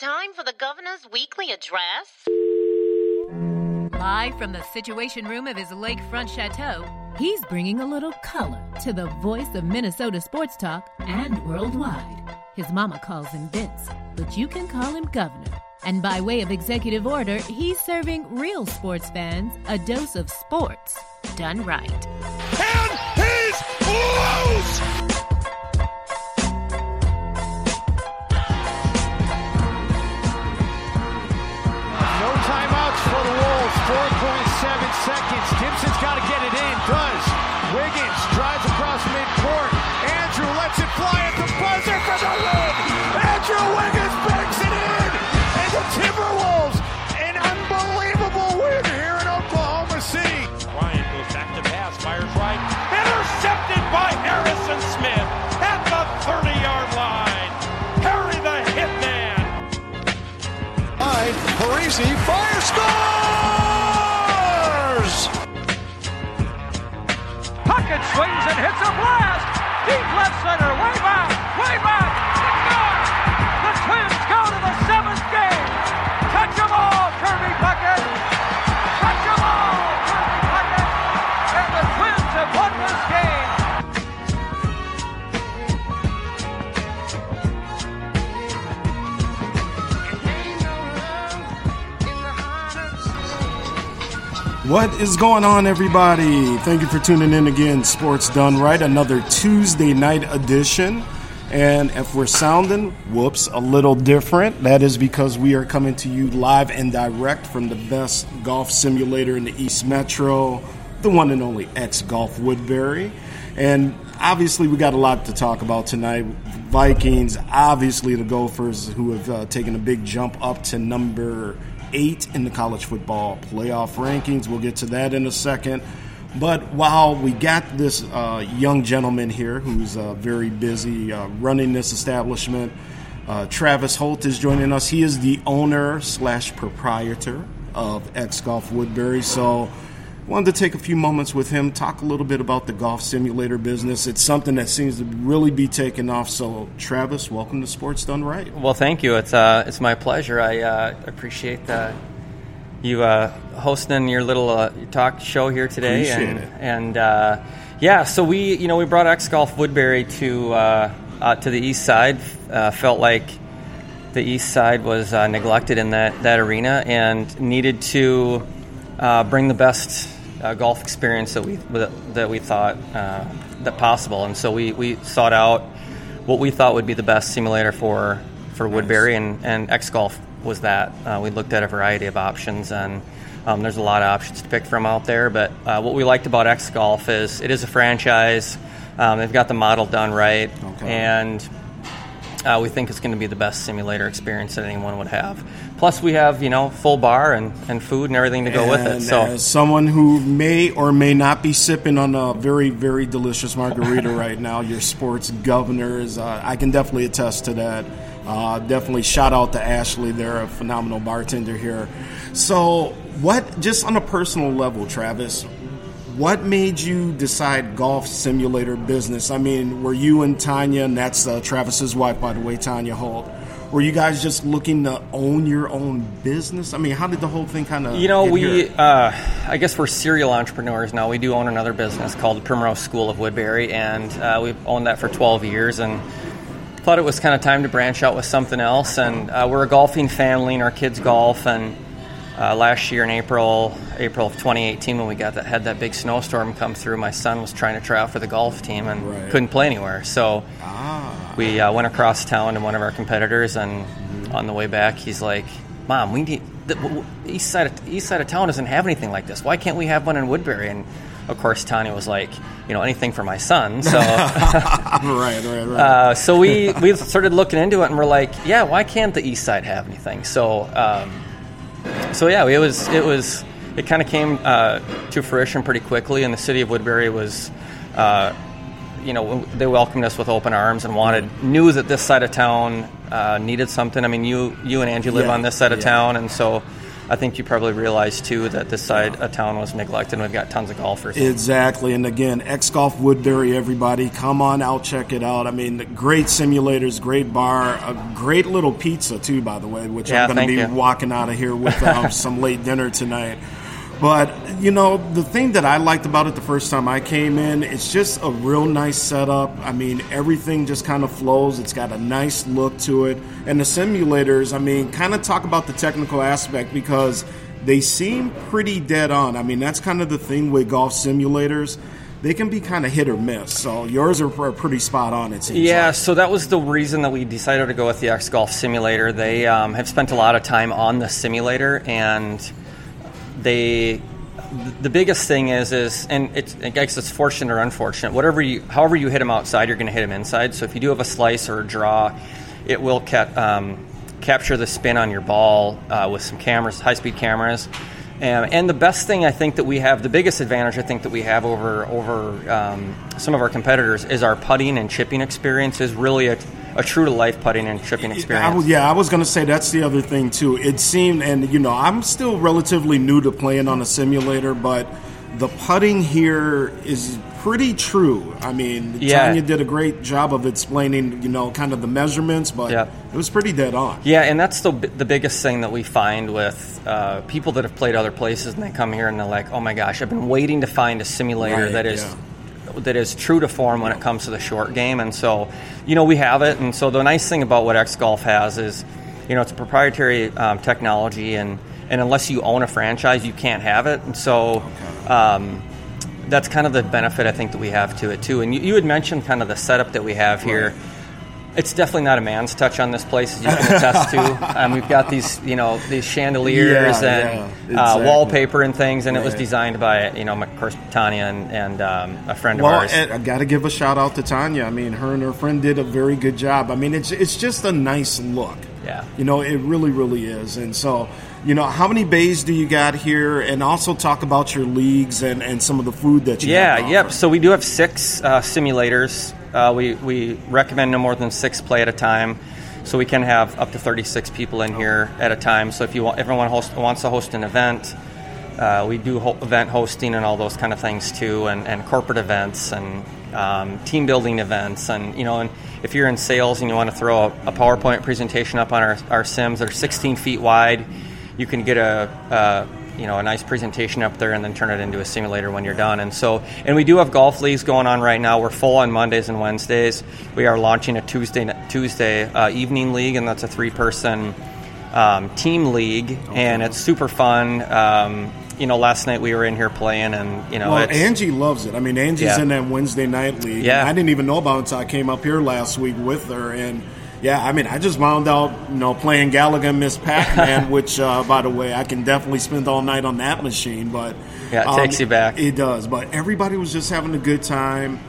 Time for the governor's weekly address? Live from the Situation Room of his lakefront chateau, he's bringing a little color to the voice of Minnesota sports talk and worldwide. His mama calls him Vince, but you can call him Governor. And by way of executive order, he's serving real sports fans a dose of sports done right. And he's loose! Easy. Fire! What is going on, everybody? Thank you for tuning in again. Sports Done Right, another Tuesday night edition. And if we're sounding, whoops, a little different, that is because we are coming to you live and direct from the best golf simulator in the East Metro, the one and only X Golf Woodbury. And obviously, we got a lot to talk about tonight. Vikings, obviously, the Gophers, who have uh, taken a big jump up to number eight in the college football playoff rankings. We'll get to that in a second. But while we got this uh, young gentleman here who's uh, very busy uh, running this establishment, uh, Travis Holt is joining us. He is the owner slash proprietor of X Golf Woodbury. So wanted to take a few moments with him, talk a little bit about the golf simulator business. It's something that seems to really be taking off. So, Travis, welcome to Sports Done Right. Well, thank you. It's uh, it's my pleasure. I uh, appreciate the, you uh, hosting your little uh, talk show here today. Appreciate and, it. And uh, yeah, so we you know we brought X Golf Woodbury to uh, uh, to the east side. Uh, felt like the east side was uh, neglected in that that arena and needed to uh, bring the best uh, golf experience that we that we thought uh, that possible. And so we, we sought out what we thought would be the best simulator for for Woodbury, and, and X Golf was that. Uh, we looked at a variety of options, and um, there's a lot of options to pick from out there. But uh, what we liked about X Golf is it is a franchise. Um, they've got the model done right, Okay. and uh, we think it's going to be the best simulator experience that anyone would have. Plus, we have you know full bar and, and food and everything to go with it. So as someone who may or may not be sipping on a very, very delicious margarita right now, your sports governors, uh, I can definitely attest to that. Uh, definitely shout out to Ashley. They're a phenomenal bartender here. So, what, just on a personal level, Travis, what made you decide golf simulator business? I mean, were you and Tanya, and that's uh, Travis's wife, by the way, Tanya Holt, were you guys just looking to own your own business? I mean, how did the whole thing kind of You know, we, uh, I guess we're serial entrepreneurs now. We do own another business called the Primrose School of Woodbury, and uh, we've owned that for 12 years and thought it was kind of time to branch out with something else. And uh, we're a golfing family, and our kids golf. And uh, last year in April, April of 2018, when we got that had that big snowstorm come through, my son was trying to try out for the golf team and Right. Ah. couldn't play anywhere. So we uh, went across town to one of our competitors, and on the way back, he's like, "Mom, we need the w- east side. Of, east side of town doesn't have anything like this. Why can't we have one in Woodbury?" And of course, Tanya was like, "You know, anything for my son." So, right, right, right. uh, so we we started looking into it, and we're like, "Yeah, why can't the east side have anything?" So, um, so yeah, it was it was it kind of came uh, to fruition pretty quickly, and the city of Woodbury was. Uh, you know, they welcomed us with open arms and wanted knew that this side of town uh, needed something. I mean, you you and Angie live Yeah, on this side of yeah. town, and so I think you probably realized too that this side of town was neglected. and We've got tons of golfers. Exactly. And again, X Golf Woodbury, everybody, come on out, check it out. I mean, great simulators, great bar, a great little pizza, too, by the way, which Yeah, I'm going to be you. walking out of here with um, some late dinner tonight. But, you know, the thing that I liked about it the first time I came in, it's just a real nice setup. I mean, everything just kind of flows. It's got a nice look to it. And the simulators, I mean, kind of talk about the technical aspect because they seem pretty dead on. I mean, that's kind of the thing with golf simulators. They can be kind of hit or miss. So yours are pretty spot on, it seems. Yeah, like. so that was the reason that we decided to go with the X Golf Simulator. They um, have spent a lot of time on the simulator, and they. The biggest thing is, is, and it's, I guess it's fortunate or unfortunate. Whatever you, however you hit them outside, you're going to hit them inside. So if you do have a slice or a draw, it will um, capture the spin on your ball uh, with some cameras, high-speed cameras. And, and the best thing I think that we have, the biggest advantage I think that we have over over um, some of our competitors is our putting and chipping experience is really a, a true to life putting and chipping experience. yeah, I was going to say that's the other thing too. It seemed, and you know, I'm still relatively new to playing on a simulator, but the putting here is pretty true. I mean, Yeah. Tanya did a great job of explaining, you know, kind of the measurements, but Yeah. it was pretty dead on. Yeah, and that's the the biggest thing that we find with uh, people that have played other places and they come here and they're like, "Oh my gosh, I've been waiting to find a simulator Right, that is yeah. That is true to form when it comes to the short game." And so, you know, we have it. And so the nice thing about what X Golf has is, you know, it's a proprietary um, technology and and unless you own a franchise, you can't have it. And so. Um, that's kind of the benefit I think that we have to it too. And you, you had mentioned kind of the setup that we have here. It's definitely not a man's touch on this place, as you can attest to. Um, we've got these, you know, these chandeliers Yeah, and yeah, uh, exactly. wallpaper and things, and it was Right. designed by, you know, of course, Tanya and, and um, a friend of Well, ours. and I got to give a shout out to Tanya. I mean, her and her friend did a very good job. I mean, it's it's just a nice look. Yeah. You know, it really, really is. And so, you know, how many bays do you got here? And also talk about your leagues and, and some of the food that you have. Yeah, yep. So we do have six uh, simulators. Uh, we, we recommend no more than six play at a time. So we can have up to 36 people in here at a time. So if you want, everyone host, wants to host an event, uh, we do ho- event hosting and all those kind of things too, and, and corporate events and um, team building events, and you know, and if you're in sales and you want to throw a, a PowerPoint presentation up on our, our sims, they're 16 feet wide. You can get a, a you know a nice presentation up there and then turn it into a simulator when you're done. And so, and we do have golf leagues going on right now. We're full on Mondays and Wednesdays. We are launching a Tuesday Tuesday uh, evening league, and that's a three person um, team league, and it's super fun. Um, you know, last night we were in here playing, and you know, Well, it's, Angie loves it. I mean, Angie's Yeah. in that Wednesday night league. Yeah. I didn't even know about it until I came up here last week with her. And yeah, I mean, I just wound out, you know, playing Galaga Miss Pac-Man, which, uh, by the way, I can definitely spend all night on that machine. But Yeah, it takes you back. It does. But everybody was just having a good time.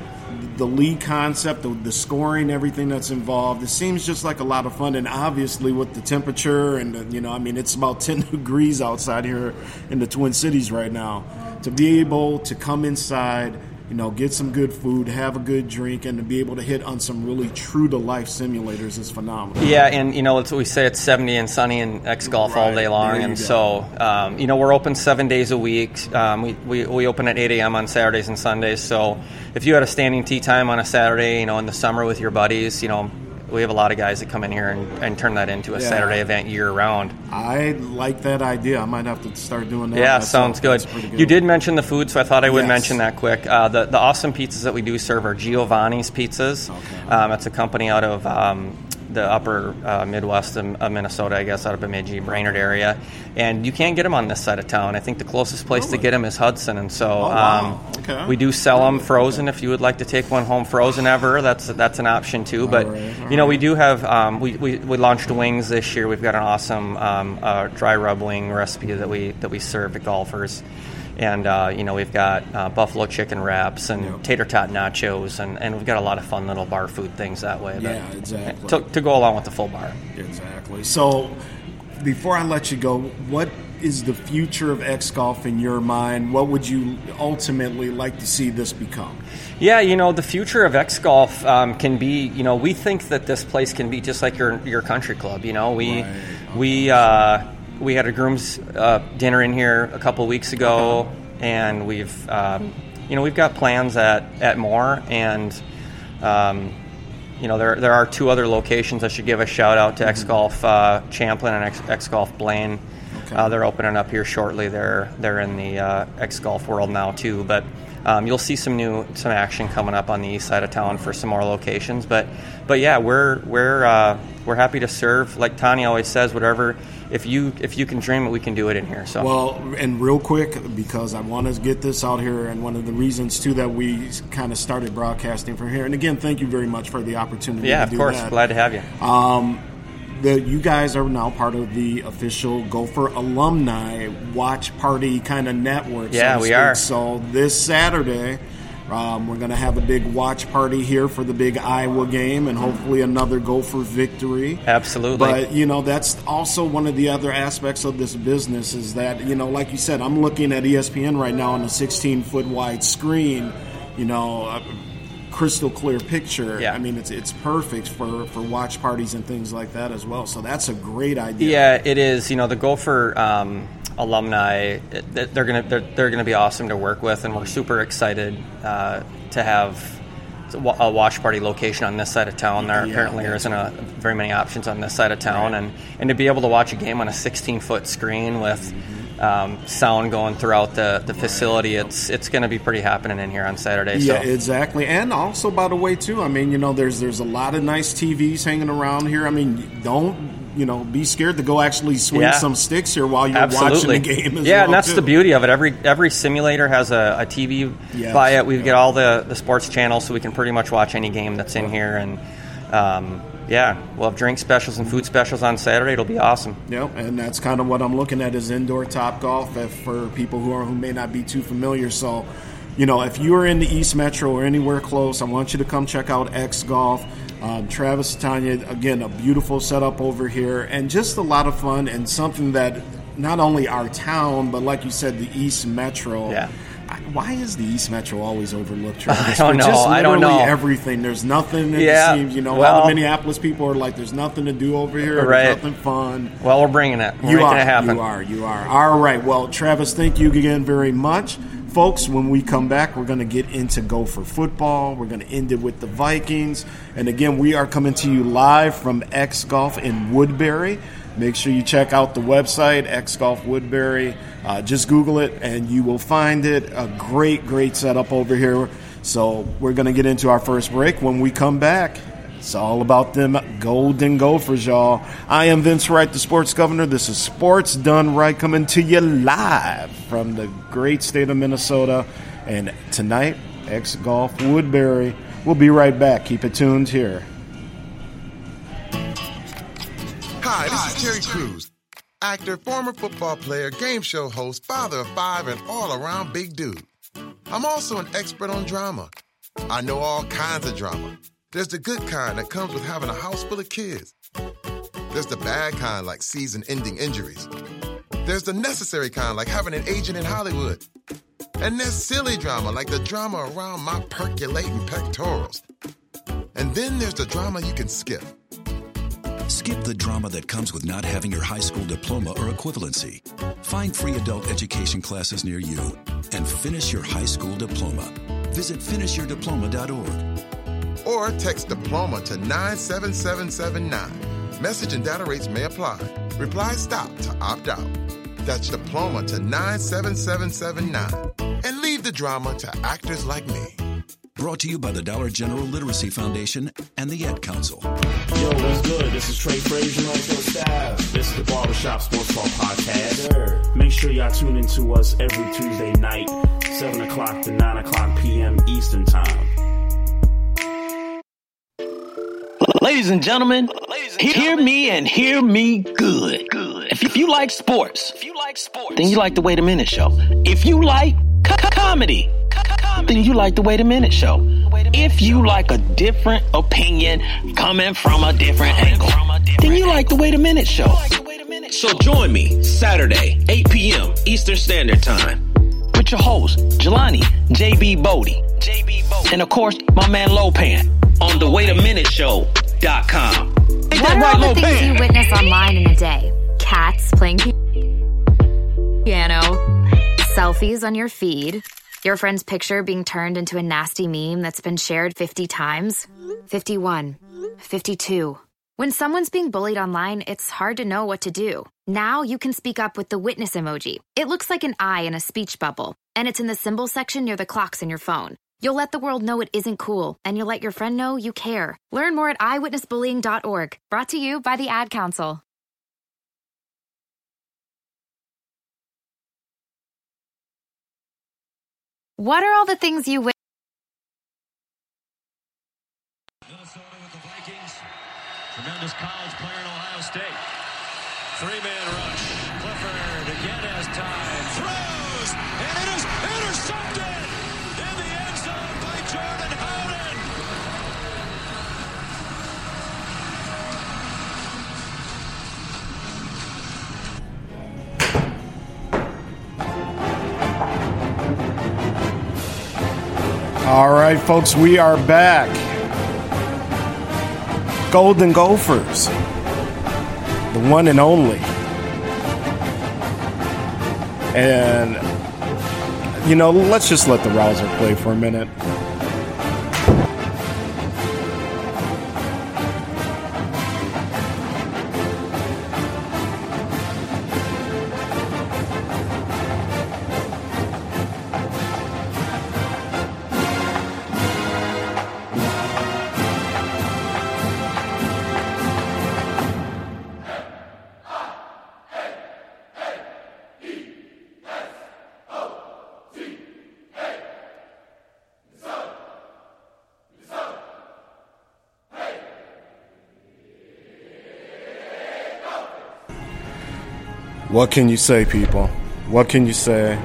The league concept, the, the scoring, everything that's involved. It seems just like a lot of fun. And obviously, with the temperature and the, you know, I mean, it's about ten degrees outside here in the Twin Cities right now. To be able to come inside, you know, get some good food, have a good drink, and to be able to hit on some really true to life simulators is phenomenal. Yeah, and you know, it's, we say it's 70 and sunny in X Golf all day long, and go. so um, you know we're open seven days a week. Um, we, we we open at 8 a.m. on Saturdays and Sundays. So if you had a standing tee time on a Saturday, you know, in the summer with your buddies, you know, we have a lot of guys that come in here and, and turn that into a Yeah. Saturday event year round. I like that idea. I might have to start doing that. Yeah, myself. sounds good. That's pretty You did mention the food, so I thought I would Yes. mention that quick. Uh, the the awesome pizzas that we do serve are Giovanni's Pizzas. Okay. Um, it's a company out of um, the upper uh, Midwest of, of Minnesota, I guess, out of Bemidji, Brainerd area, and you can't get them on this side of town. I think the closest place to get them is Hudson, and so Oh, wow. um, Okay. we do sell them frozen. If you would like to take one home frozen ever, that's that's an option too. But right, all you know, we do have um, we, we, we launched wings this year. We've got an awesome um, uh, dry rub wing recipe that we that we serve to golfers, and uh, you know we've got uh, buffalo chicken wraps and Yep. tater tot nachos, and, and we've got a lot of fun little bar food things that way. Yeah, exactly. To, to go along with the full bar. Exactly. So, before I let you go, what is the future of X Golf in your mind? What would you ultimately like to see this become? Yeah, you know, the future of X Golf um, can be, you know, we think that this place can be just like your your country club. You know, we Right. we uh, we had a groom's uh, dinner in here a couple weeks ago, and we've um, you know we've got plans at at more and. Um, you know, there, there are two other locations. I should give a shout out to X Golf uh, Champlin and X, X Golf Blaine. Okay. Uh, they're opening up here shortly. They're they're in the uh, X Golf world now too. But um, you'll see some new some action coming up on the east side of town for some more locations. But but yeah, we're we're uh, we're happy to serve. Like Tanya always says, whatever. If you if you can dream it, we can do it in here. So Well, and real quick, because I want to get this out here, and one of the reasons too that we kind of started broadcasting from here. And again, thank you very much for the opportunity. yeah, to of do course, that. glad to have you. Um, the, you guys are now part of the official Gopher alumni watch party kind of network. Yeah, to we are. So this Saturday, um, we're going to have a big watch party here for the big Iowa game, and hopefully another Gopher victory. Absolutely. But you know that's also one of the other aspects of this business is that you know, like you said, I'm looking at ESPN right now on a 16 foot wide screen. You know. Crystal clear picture. Yeah. I mean, it's it's perfect for, for watch parties and things like that as well. So that's a great idea. Yeah, it is. You know, the Gopher um, alumni, they're gonna they're, they're gonna be awesome to work with, and we're super excited uh, to have a watch party location on this side of town. There Yeah, apparently there that's isn't a, very many options on this side of town, and and to be able to watch a game on a 16 foot screen with. Um, sound going throughout the, the facility. It's it's going to be pretty happening in here on Saturday. Yeah, so. exactly. And also, by the way, too, I mean, you know, there's there's a lot of nice TVs hanging around here. I mean, don't you know be scared to go actually swing Yeah. some sticks here while you're Absolutely. watching the game. As yeah, well, and that's too. the beauty of it. Every every simulator has a, a TV Yes. by it. We Yeah. get all the, the sports channels, so we can pretty much watch any game that's in here. And um, yeah, we'll have drink specials and food specials on Saturday. It'll be awesome. Yep, and that's kind of what I'm looking at is indoor top golf for people who are who may not be too familiar. So, you know, if you are in the East Metro or anywhere close, I want you to come check out X Golf. Um, Travis Tanya, again, a beautiful setup over here, and just a lot of fun and something that not only our town, but like you said, the East Metro. Yeah. I- Why is the East Metro always overlooked? Travis? I don't For Just know. I don't literally know. Everything. There's nothing. It Yeah, seems, you know, all the Minneapolis people are like, "There's nothing to do over here. Right. There's nothing fun." Well, we're bringing it. We're You are. it happen. You are. You are. All right. Well, Travis, thank you again very much. Folks, when we come back, we're going to get into Gopher football. We're going to end it with the Vikings. And again, we are coming to you live from X Golf in Woodbury. Make sure you check out the website, X Golf Woodbury. Uh, just Google it and you will find it. A great, great setup over here. So we're going to get into our first break. When we come back, it's all about them golden gophers, y'all. I am Vince Wright, the sports governor. This is Sports Done Right coming to you live from the great state of Minnesota. And tonight, X Golf Woodbury. We'll be right back. Keep it tuned here. Hi, this is Terry Crews, actor, former football player, game show host, father of five, and all around big dude. I'm also an expert on drama. I know all kinds of drama. There's the good kind that comes with having a house full of kids. There's the bad kind like season ending injuries. There's the necessary kind like having an agent in Hollywood. And there's silly drama like the drama around my percolating pectorals. And then there's the drama you can skip. Skip the drama that comes with not having your high school diploma or equivalency. Find free adult education classes near you and finish your high school diploma. Visit finishyourdiploma.org. or text diploma to 97779. Message and data rates may apply. Reply stop to opt out. That's diploma to 97779. And leave the drama to actors like me. Brought to you by the Dollar General Literacy Foundation and the Ad Council. Yo, what's good? This is Trey Frazier on Show Staff. This is the Barbershop Sports Talk Podcast. Make sure y'all tune in to us every Tuesday night, 7 o'clock to 9 o'clock p.m. Eastern Time. Ladies and gentlemen, ladies hear me and hear me good. Good. If, if you like sports, if you like sports, then you like the Wait a Minute Show. If you like co- co- comedy, then you like the Wait a Minute Show. If you like a different opinion coming from a different angle, then you like the Wait a Minute Show. So join me Saturday, 8 p.m. Eastern Standard Time with your host, Jelani JB Bodie. JB Bodie. And of course, my man Lopan on the Wait a Minute Show.com. Ain't What are all the things Lopan? you witness online in a day? Cats playing piano, selfies on your feed, your friend's picture being turned into a nasty meme that's been shared 50 times, 51, 52. When someone's being bullied online, it's hard to know what to do. Now you can speak up with the witness emoji. It looks like an eye in a speech bubble, and it's in the symbol section near the clocks in your phone. You'll let the world know it isn't cool, and you'll let your friend know you care. Learn more at iwitnessbullying.org. Brought to you by the Ad Council. What are all the things you wish? Minnesota with the Vikings. Tremendous college player in Ohio State. Three-man rush. All right, folks, we are back. Golden Gophers, the one and only. And, you know, let's just let the Rouser play for a minute. What can you say, people? What can you say?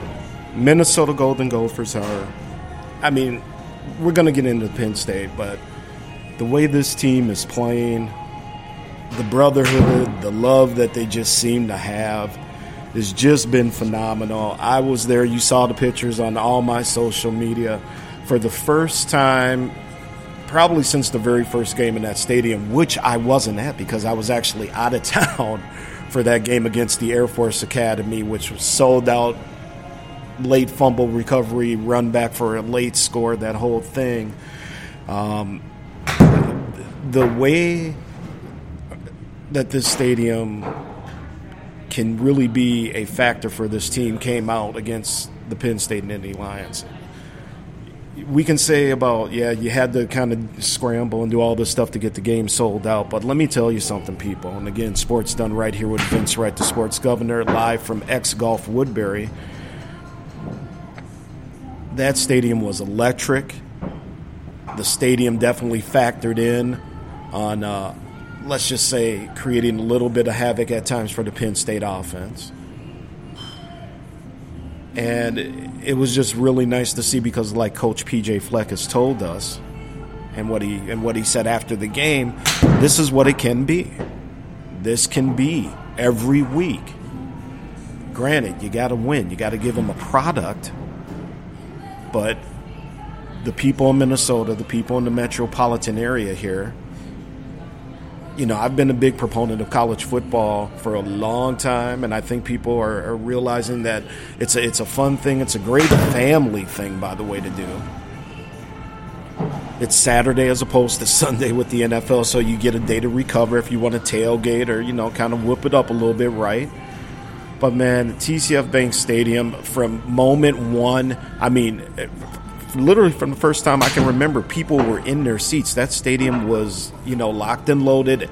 Minnesota Golden Gophers are, I mean, we're going to get into Penn State, but the way this team is playing, the brotherhood, the love that they just seem to have has just been phenomenal. I was there, you saw the pictures on all my social media for the first time probably since the very first game in that stadium, which I wasn't at because I was actually out of town for that game against the Air Force Academy, which was sold out, late fumble recovery, run back for a late score, that whole thing. Um, the way that this stadium can really be a factor for this team came out against the Penn State Nittany Lions we can say about yeah you had to kind of scramble and do all this stuff to get the game sold out but let me tell you something people and again sports done right here with vince wright the sports governor live from x golf woodbury. That stadium was electric. The stadium definitely factored in on uh, let's just say creating a little bit of havoc at times for the penn state offense and it was just really nice to see because, like Coach PJ Fleck has told us, and what he and what he said after the game, this is what it can be. This can be every week. Granted, you got to win. You got to give them a product, but the people in Minnesota, the people in the metropolitan area here, you know, I've been a big proponent of college football for a long time, and I think people are, are, realizing that it's a, it's a fun thing. It's a great family thing, by the way, to do. It's Saturday as opposed to Sunday with the NFL, so you get a day to recover if you want to tailgate or, you know, kind of whoop it up a little bit, right? But man, TCF Bank Stadium, from moment one, I mean, literally from the first time I can remember, people were in their seats. That stadium was, you know, locked and loaded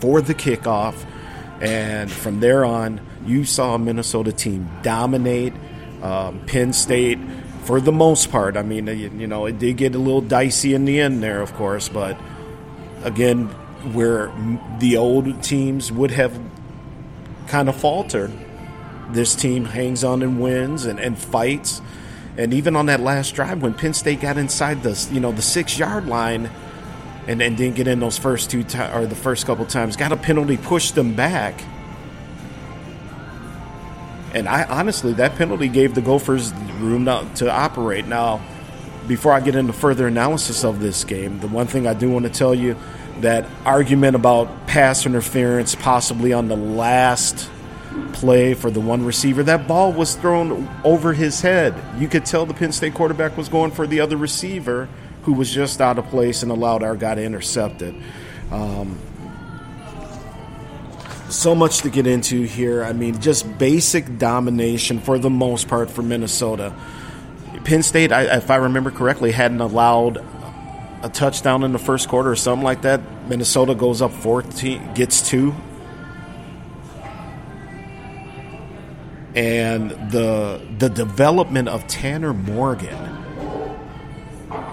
for the kickoff. And from there on, you saw a Minnesota team dominate um, Penn State for the most part. I mean, you know, it did get a little dicey in the end there, of course, but again, where the old teams would have kind of faltered, this team hangs on and wins and, and fights and even on that last drive, when Penn State got inside the you know the six yard line, and, and didn't get in those first two times or the first couple times, got a penalty, pushed them back. And I honestly, that penalty gave the Gophers room to operate. Now, before I get into further analysis of this game, the one thing I do want to tell you that argument about pass interference possibly on the last play for the one receiver. That ball was thrown over his head. You could tell the Penn State quarterback was going for the other receiver who was just out of place and allowed our guy to intercept it. Um, so much to get into here. I mean, just basic domination for the most part for Minnesota. Penn State, I, if I remember correctly, hadn't allowed a touchdown in the first quarter or something like that. Minnesota goes up 14, gets two, and the the development of Tanner Morgan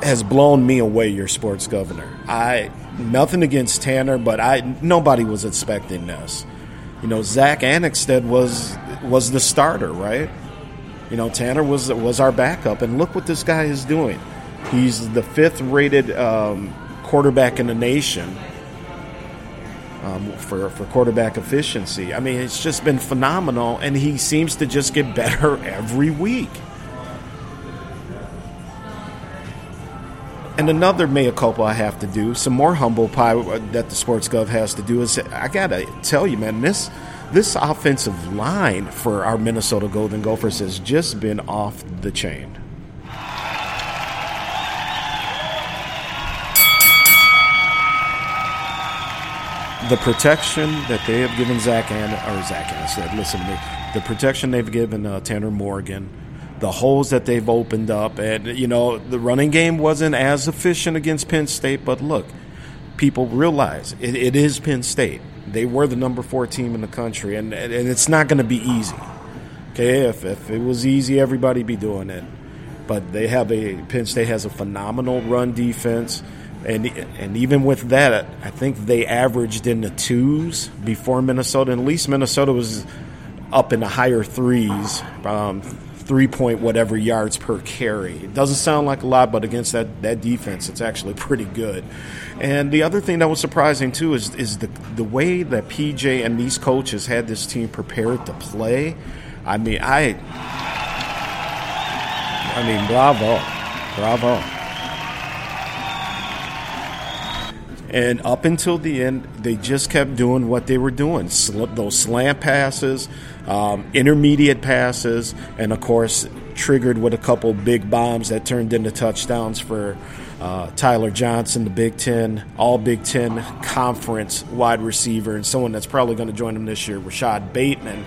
has blown me away. Your sports governor. I nothing against Tanner, but I nobody was expecting this. You know, Zach Annexstad was was the starter, right? You know, Tanner was was our backup, and look what this guy is doing. He's the fifth rated um, quarterback in the nation um, for, for quarterback efficiency. I mean, it's just been phenomenal, and he seems to just get better every week. And another mea culpa I have to do, some more humble pie that the Sports Gov has to do is I gotta tell you, man, this this offensive line for our Minnesota Golden Gophers has just been off the chain. The protection that they have given Zach and or Zach Annexstad, listen to me, the protection they've given uh, Tanner Morgan, the holes that they've opened up, and you know the running game wasn't as efficient against Penn State, but look, people realize it, it is Penn State. They were the number four team in the country, and and it's not going to be easy. Okay, if if it was easy, everybody'd be doing it. But they have a Penn State has a phenomenal run defense and and even with that, I think they averaged in the twos before Minnesota. And at least Minnesota was up in the higher threes, um, three point whatever yards per carry. It doesn't sound like a lot, but against that, that defense, it's actually pretty good. And the other thing that was surprising too is is the the way that PJ and these coaches had this team prepared to play. I mean, I I mean, bravo, bravo. And up until the end, they just kept doing what they were doing those slant passes, um, intermediate passes, and of course, triggered with a couple big bombs that turned into touchdowns for uh, Tyler Johnson, the Big Ten, all Big Ten conference wide receiver, and someone that's probably going to join them this year, Rashod Bateman.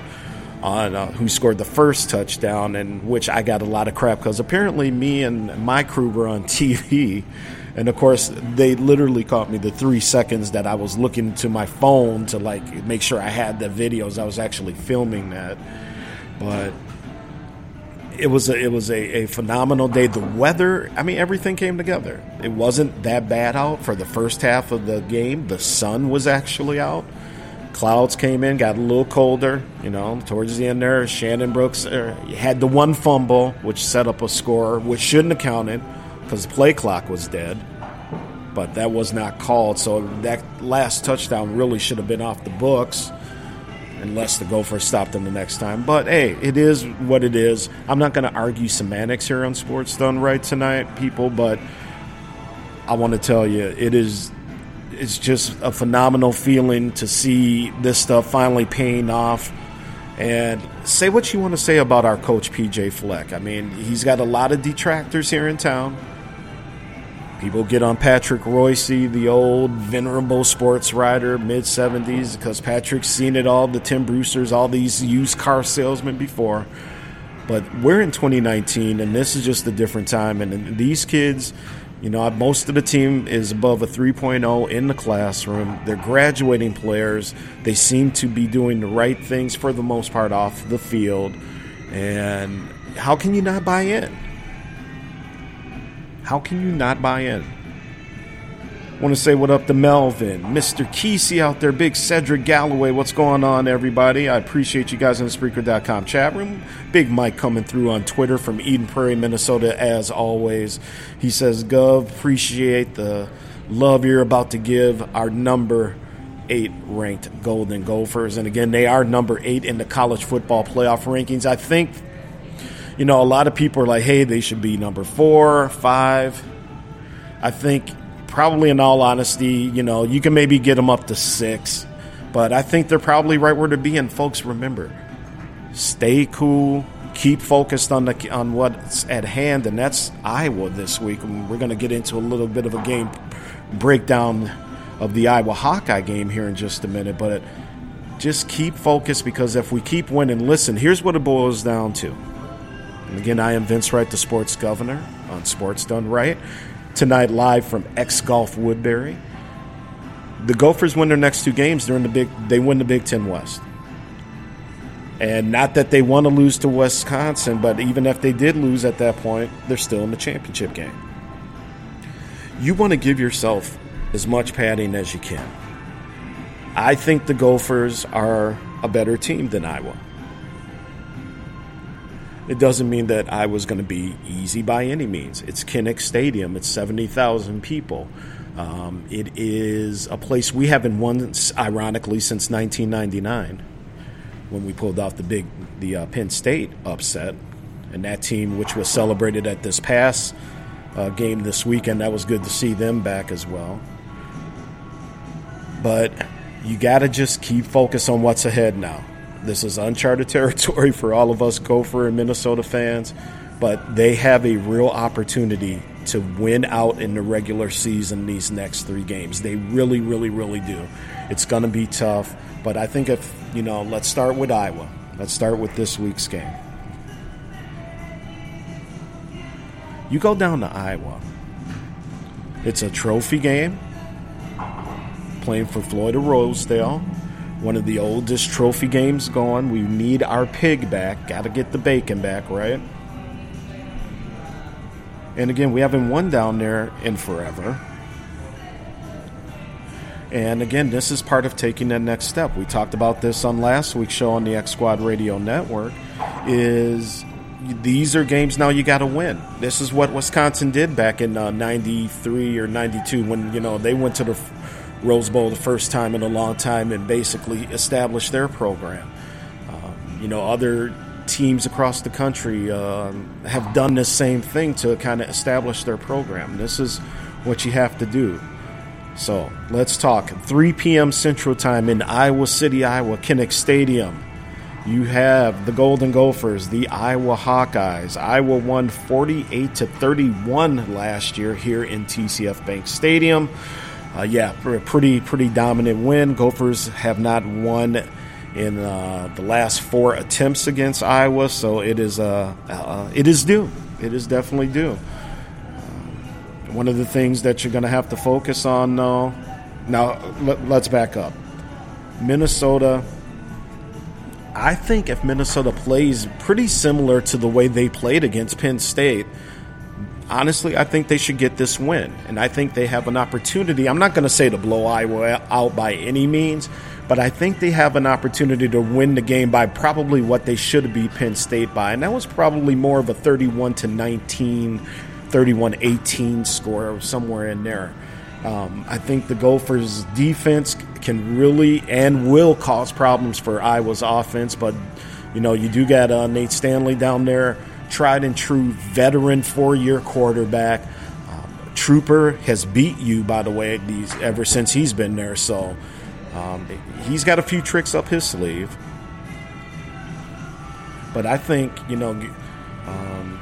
On, uh, who scored the first touchdown, and which I got a lot of crap because apparently me and my crew were on TV and of course, they literally caught me the three seconds that I was looking to my phone to like make sure I had the videos. I was actually filming that, but it was a, it was a, a phenomenal day. The weather, I mean, everything came together. It wasn't that bad out for the first half of the game. The sun was actually out. Clouds came in, got a little colder. You know, towards the end there, Shannon Brooks uh, had the one fumble, which set up a score, which shouldn't have counted because the play clock was dead, but that was not called. So that last touchdown really should have been off the books unless the Gophers stopped them the next time. But hey, it is what it is. I'm not going to argue semantics here on Sports Done Right tonight, people, but I want to tell you, it is. It's just a phenomenal feeling to see this stuff finally paying off. And say what you want to say about our coach, PJ Fleck. I mean, he's got a lot of detractors here in town. People get on Patrick Reusse, the old venerable sports writer, mid 70s, because Patrick's seen it all, the Tim Brewsters, all these used car salesmen before. But we're in 2019, and this is just a different time. And these kids, you know, most of the team is above a 3.0 in the classroom. They're graduating players. They seem to be doing the right things for the most part off the field. And how can you not buy in? How can you not buy in? Want to say what up to Melvin, Mr. Kesey out there, Big Cedric Galloway. What's going on, everybody? I appreciate you guys in the Spreaker.com chat room. Big Mike coming through on Twitter from Eden Prairie, Minnesota, as always. He says, Gov, appreciate the love you're about to give our number eight ranked Golden Gophers. And again, they are number eight in the college football playoff rankings. I think you know, a lot of people are like, hey, they should be number four, five. I think, probably in all honesty, you know, you can maybe get them up to six, but I think they're probably right where to be. And folks, remember, stay cool, keep focused on the on what's at hand, and that's Iowa this week. And we're going to get into a little bit of a game breakdown of the Iowa Hawkeye game here in just a minute, but just keep focused because if we keep winning, listen, here's what it boils down to. And again, I am Vince Wright, the sports governor on Sports Done Right. Tonight, live from X Golf Woodbury. The Gophers win their next two games. They're in the big. They win the Big Ten West. And not that they want to lose to Wisconsin, but even if they did lose at that point, they're still in the championship game. You want to give yourself as much padding as you can. I think the Gophers are a better team than Iowa. It doesn't mean that I was going to be easy by any means. It's Kinnick Stadium. It's 70,000 people. Um, it is a place we haven't won, ironically, since 1999 when we pulled off the big the uh, Penn State upset, and that team, which was celebrated at this past uh, game this weekend, that was good to see them back as well. But you got to just keep focus on what's ahead now. This is uncharted territory for all of us Gopher and Minnesota fans, but they have a real opportunity to win out in the regular season these next three games. They really, really, really do. It's going to be tough, but I think if, you know, let's start with Iowa. Let's start with this week's game. You go down to Iowa, it's a trophy game, playing for Floyd Rosedale one of the oldest trophy games going. We need our pig back. Got to get the bacon back, right? And again, we haven't won down there in forever. And again, this is part of taking that next step. We talked about this on last week's show on the X Squad Radio Network. Is these are games now you got to win. This is what Wisconsin did back in uh, 93 or 92 when, you know, they went to the Rose Bowl the first time in a long time and basically established their program. Um, you know, other teams across the country uh, have done the same thing to kind of establish their program. This is what you have to do. So let's talk. 3 p.m. Central Time in Iowa City, Iowa, Kinnick Stadium. You have the Golden Gophers, the Iowa Hawkeyes. Iowa won 48 to 31 last year here in TCF Bank Stadium. Uh, yeah, pretty pretty dominant win. Gophers have not won in uh, the last four attempts against Iowa, so it is uh, uh it is due. It is definitely due. Uh, one of the things that you're going to have to focus on, though. Now, let, let's back up. Minnesota I think if Minnesota plays pretty similar to the way they played against Penn State, honestly, I think they should get this win. And I think they have an opportunity. I'm not going to say to blow Iowa out by any means, but I think they have an opportunity to win the game by probably what they should be Penn State by. And that was probably more of a 31 to 19, 31 18 score, somewhere in there. Um, I think the Gophers' defense can really and will cause problems for Iowa's offense, but you know you do got uh, Nate Stanley down there, tried and true veteran four-year quarterback. Um, Trooper has beat you, by the way, these ever since he's been there. So um, he's got a few tricks up his sleeve. But I think you know um,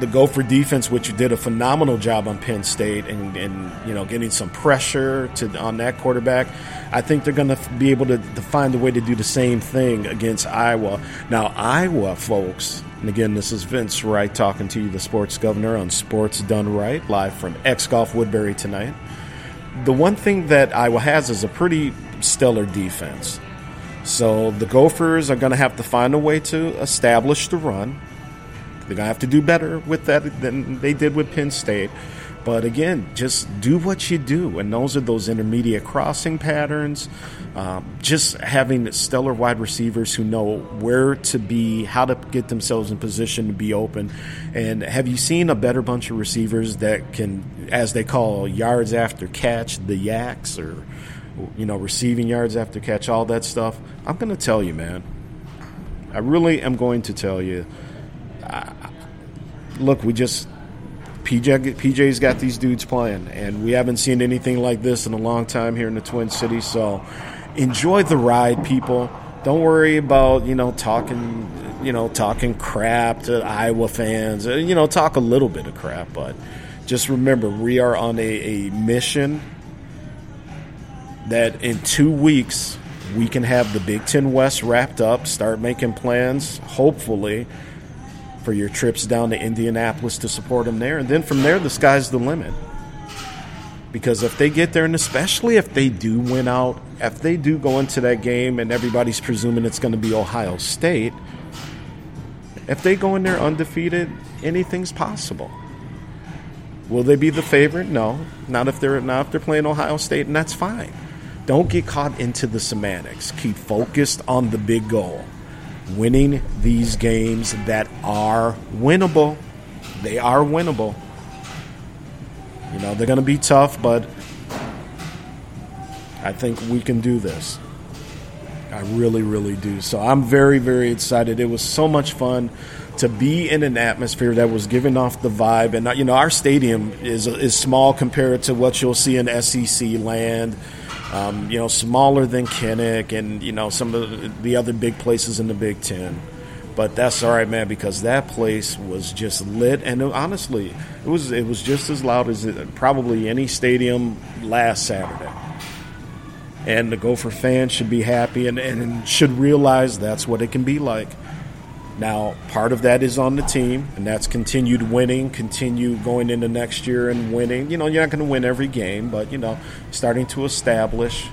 the Gopher defense, which did a phenomenal job on Penn State, and, and you know getting some pressure to on that quarterback. I think they're going to be able to, to find a way to do the same thing against Iowa. Now, Iowa, folks, and again, this is Vince Wright talking to you, the sports governor, on Sports Done Right, live from X Golf Woodbury tonight. The one thing that Iowa has is a pretty stellar defense. So the Gophers are going to have to find a way to establish the run. They're going to have to do better with that than they did with Penn State. But again, just do what you do. And those are those intermediate crossing patterns. Um, just having stellar wide receivers who know where to be, how to get themselves in position to be open. And have you seen a better bunch of receivers that can, as they call yards after catch, the yaks, or, you know, receiving yards after catch, all that stuff? I'm going to tell you, man. I really am going to tell you look, we just PJ PJ's got these dudes playing, and we haven't seen anything like this in a long time here in the Twin Cities. So enjoy the ride, people. Don't worry about you know talking you know talking crap to Iowa fans. Uh, you know, talk a little bit of crap, but just remember we are on a, a mission that in two weeks we can have the Big Ten West wrapped up, start making plans, hopefully for your trips down to Indianapolis to support them there. And then from there, the sky's the limit. Because if they get there, and especially if they do win out, if they do go into that game and everybody's presuming it's going to be Ohio State, if they go in there undefeated, anything's possible. Will they be the favorite? No, not if they're not if they're playing Ohio State, and that's fine. Don't get caught into the semantics. Keep focused on the big goal winning these games that are winnable. They are winnable. You know, they're going to be tough, but I think we can do this. I really, really do. So I'm very, very excited. It was so much fun to be in an atmosphere that was giving off the vibe. And, you know, our stadium is, is small compared to what you'll see in SEC land um, you know, smaller than Kinnick and, you know, some of the other big places in the Big Ten. But that's all right, man, because that place was just lit, and it, honestly, it was it was just as loud as it, probably any stadium last Saturday. And the Gopher fans should be happy and, and should realize that's what it can be like. Now, part of that is on the team, and that's continued winning, continue going into next year and winning. You know, you're not going to win every game, but, you know, starting to establish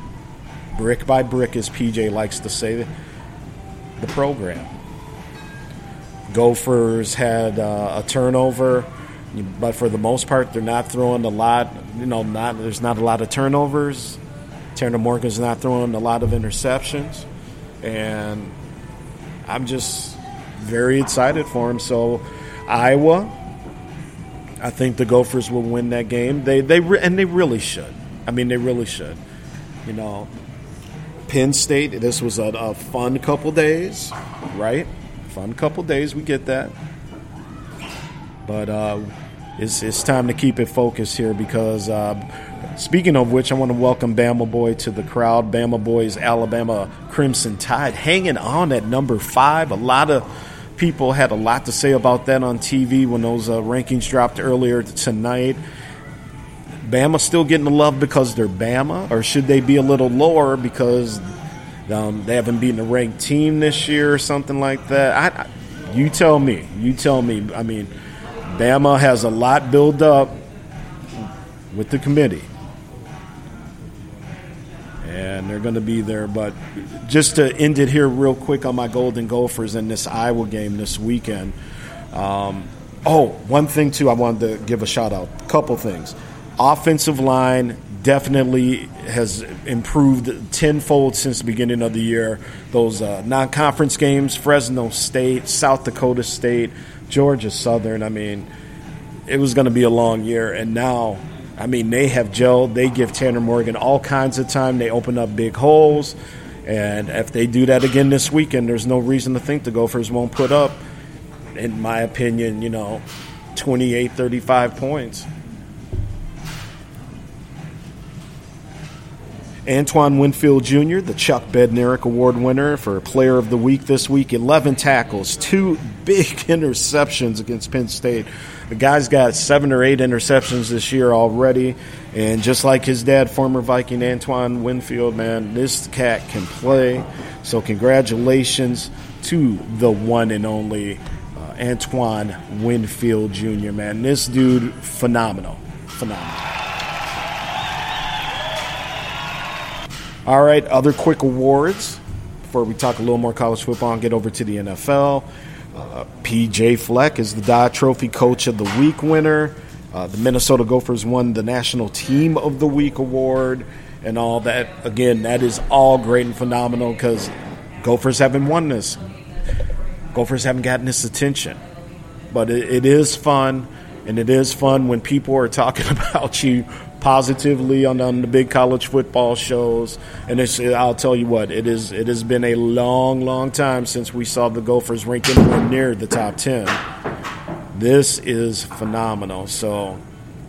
brick by brick, as PJ likes to say, the program. Gophers had uh, a turnover, but for the most part, they're not throwing a lot. You know, not there's not a lot of turnovers Tanner Morgan's not throwing a lot of interceptions, and I'm just very excited for him. So, Iowa, I think the Gophers will win that game. They they and they really should. I mean, they really should. You know, Penn State. This was a, a fun couple days, right? Fun couple days. We get that, but uh, it's it's time to keep it focused here because. Uh, Speaking of which, I want to welcome Bama Boy to the crowd. Bama Boy's Alabama Crimson Tide hanging on at number five. A lot of people had a lot to say about that on TV when those uh, rankings dropped earlier tonight. Bama still getting the love because they're Bama, or should they be a little lower because um, they haven't beaten a ranked team this year or something like that? I, I, you tell me. You tell me. I mean, Bama has a lot built up with the committee and they're going to be there. But just to end it here real quick on my Golden Gophers in this Iowa game this weekend. Um, oh, one thing too, I wanted to give a shout out. A couple things. Offensive line definitely has improved tenfold since the beginning of the year. Those uh, non-conference games, Fresno State, South Dakota State, Georgia Southern. I mean, it was going to be a long year, and now I mean, they have gelled. They give Tanner Morgan all kinds of time. They open up big holes. And if they do that again this weekend, there's no reason to think the Gophers won't put up, in my opinion, you know, 28, 35 points. Antoine Winfield Jr., the Chuck Bednarik Award winner for Player of the Week this week, 11 tackles, two big interceptions against Penn State. The guy's got seven or eight interceptions this year already. And just like his dad, former Viking Antoine Winfield, man, this cat can play. So, congratulations to the one and only uh, Antoine Winfield Jr., man. This dude, phenomenal. Phenomenal. All right, other quick awards before we talk a little more college football and get over to the NFL. Uh, PJ Fleck is the Dodd Trophy Coach of the Week winner. Uh, the Minnesota Gophers won the National Team of the Week award and all that. Again, that is all great and phenomenal because Gophers haven't won this. Gophers haven't gotten this attention. But it, it is fun, and it is fun when people are talking about you positively on, on the big college football shows. And I'll tell you what, it is it has been a long, long time since we saw the Gophers rank anywhere near the top ten. This is phenomenal. So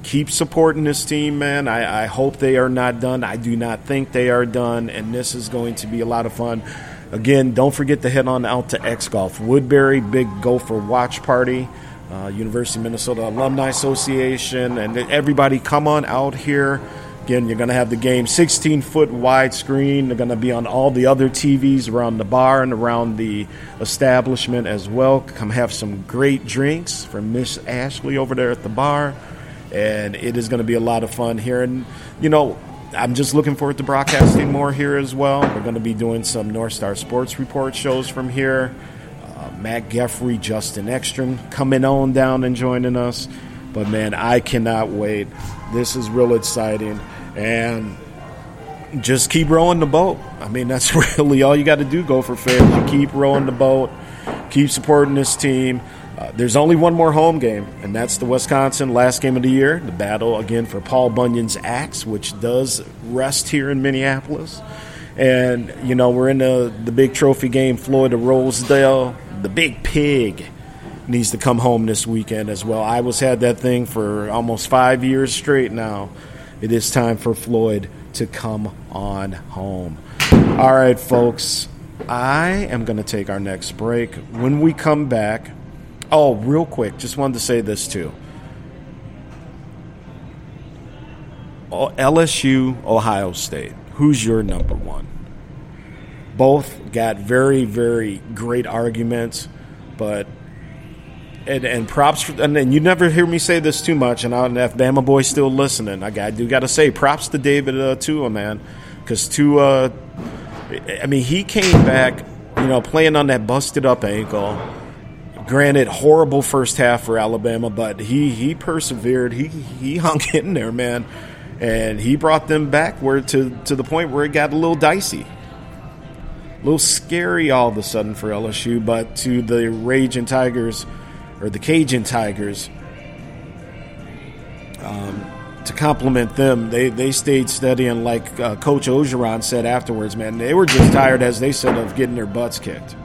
keep supporting this team, man. I, I hope they are not done. I do not think they are done, and this is going to be a lot of fun. Again, don't forget to head on out to X Golf Woodbury, big Gopher watch party uh, University of Minnesota Alumni Association, and everybody come on out here. Again, you're going to have the game 16 foot wide screen. They're going to be on all the other TVs around the bar and around the establishment as well. Come have some great drinks from Miss Ashley over there at the bar. And it is going to be a lot of fun here. And, you know, I'm just looking forward to broadcasting more here as well. We're going to be doing some North Star Sports Report shows from here. Matt Geffrey, Justin Ekstrom coming on down and joining us. But man, I cannot wait. This is real exciting. And just keep rowing the boat. I mean, that's really all you got to do, Gopher fans. You keep rowing the boat, keep supporting this team. Uh, there's only one more home game, and that's the Wisconsin last game of the year. The battle again for Paul Bunyan's axe, which does rest here in Minneapolis. And you know we're in the the big trophy game, Floyd of Rosedale the big pig needs to come home this weekend as well. I was had that thing for almost five years straight now. It is time for Floyd to come on home. All right, folks. I am going to take our next break. When we come back, oh, real quick, just wanted to say this too. Oh, LSU, Ohio State. Who's your number one? Both got very, very great arguments, but and, and props for, and, and, you never hear me say this too much. And, I, and if Bama boy still listening, I, got, I do got to say props to David uh, Tua, man, because Tua, I mean, he came back, you know, playing on that busted up ankle. Granted, horrible first half for Alabama, but he he persevered. He he hung in there, man and he brought them back where to to the point where it got a little dicey, a little scary all of a sudden for LSU. But to the Raging Tigers or the Cajun Tigers, um, to compliment them, they they stayed steady and like uh, Coach Orgeron said afterwards, man, they were just tired, as they said, of getting their butts kicked.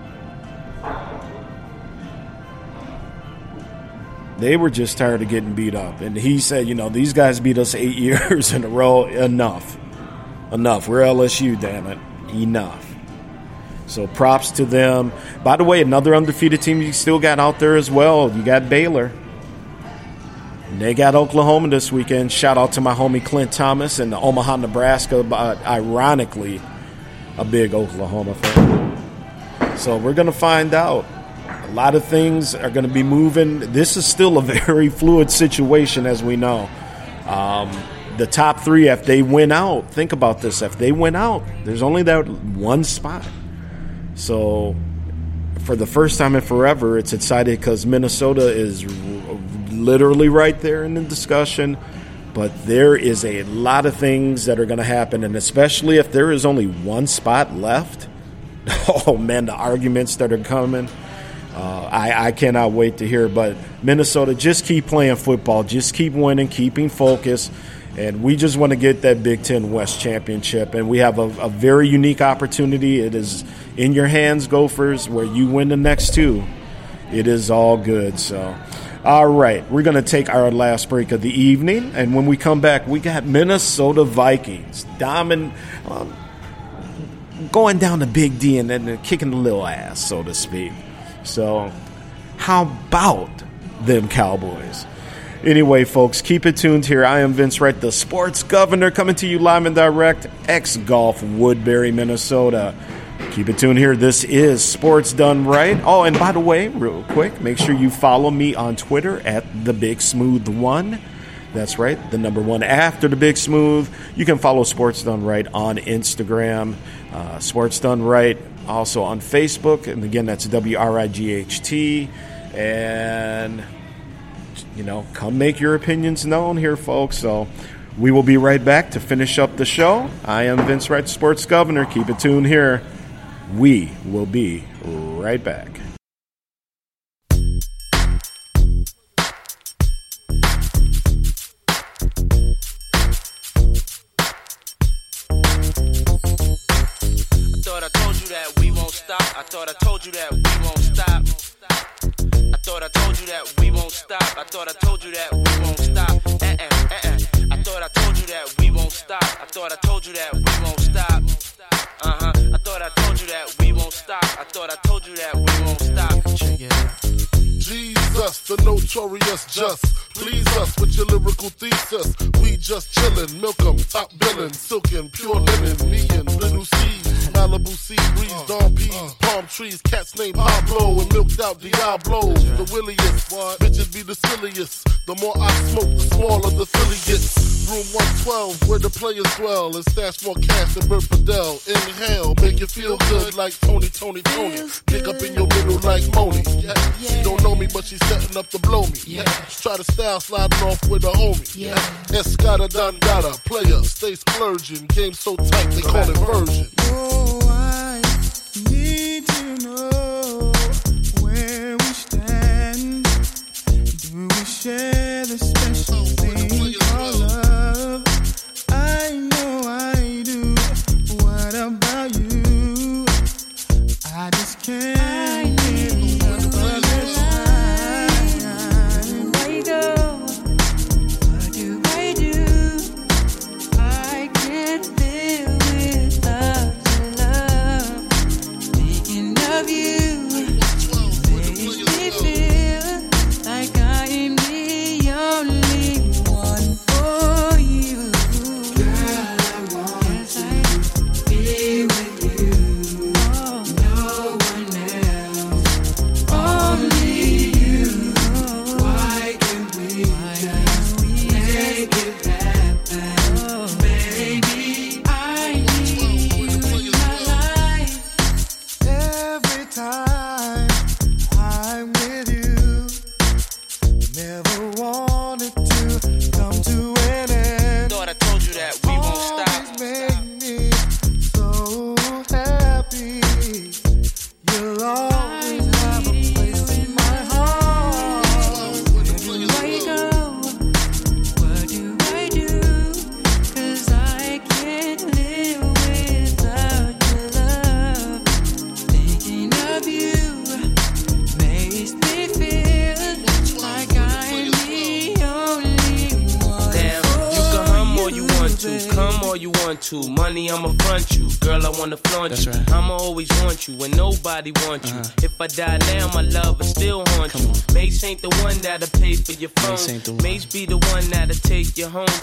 They were just tired of getting beat up. And he said, you know, these guys beat us eight years in a row. Enough. Enough. We're LSU, damn it. Enough. So props to them. By the way, another undefeated team you still got out there as well. You got Baylor. They got Oklahoma this weekend. Shout out to my homie Clint Thomas in Omaha, Nebraska. But ironically, a big Oklahoma fan. So we're going to find out. A lot of things are going to be moving. This is still a very fluid situation, as we know. Um, the top three, if they win out, think about this. If they win out, there's only that one spot. So, for the first time in forever, it's excited because Minnesota is literally right there in the discussion. But there is a lot of things that are going to happen, and especially if there is only one spot left. Oh man, the arguments that are coming. Uh, I, I, cannot wait to hear. But Minnesota, just keep playing football, just keep winning, keeping focus, and we just want to get that Big Ten West championship. And we have a, a very unique opportunity. It is in your hands, Gophers, where you win the next two. It is all good. So. All right, we're going to take our last break of the evening, and when we come back, we got Minnesota Vikings domin- um, going down the Big D and then kicking the little ass, so to speak. So, how about them Cowboys? Anyway, folks, keep it tuned here. I am Vince Wright, the sports governor, coming to you live and direct, X Golf, Woodbury, Minnesota. Keep it tuned here. This is Sports Done Right. Oh, and by the way, real quick, make sure you follow me on Twitter at the Big Smooth One. That's right, the number one after the Big Smooth. You can follow Sports Done Right on Instagram, uh, Sports Done Right also on Facebook. And again, that's W R I G H T. And, you know, come make your opinions known here, folks. So we will be right back to finish up the show. I am Vince Wright, Sports Governor. Keep it tuned here. We will be right back. Notorious just. Please us with your lyrical thesis. We just chillin', milk 'em, top billin', silkin', pure linen, me trees, cats named Pablo and milked out Diablo. The williest, bitches be the silliest. The more I smoke, the smaller the Philly gets. Room 112, where the players dwell, and stash more cash than Bert Fidel. Inhale, make you feel good like Tony, Tony, Tony. Pick up in your middle like Moni. Yeah. She don't know me, but she's setting up to blow me. Yeah. Try to style sliding off with a homie. Yeah. Escada Dangada, player, stay splurging. Game so tight, they call it version. Oh, I need I know I do. What about you? I just can't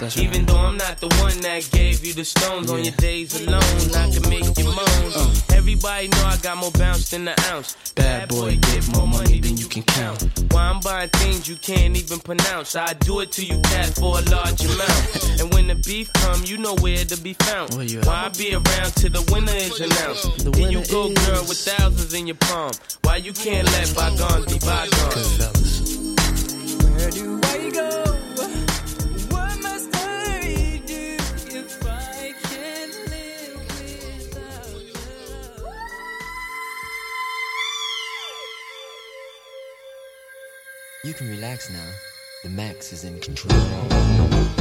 That's right. Even though I'm not the one that gave you the stones on your days alone, I can make you moan. Uh. Everybody know I got more bounce than the ounce. Bad boy, get more money than you can count. Why I'm buying things you can't even pronounce. I do it to you, cat, for a large amount. and when the beef come, you know where to be found. Where you? Why I be around till the winner is announced? The then you go, is- girl, with thousands in your palm. Why you can't let bygones be bygones? Where do I go? You can relax now. The Max is in control.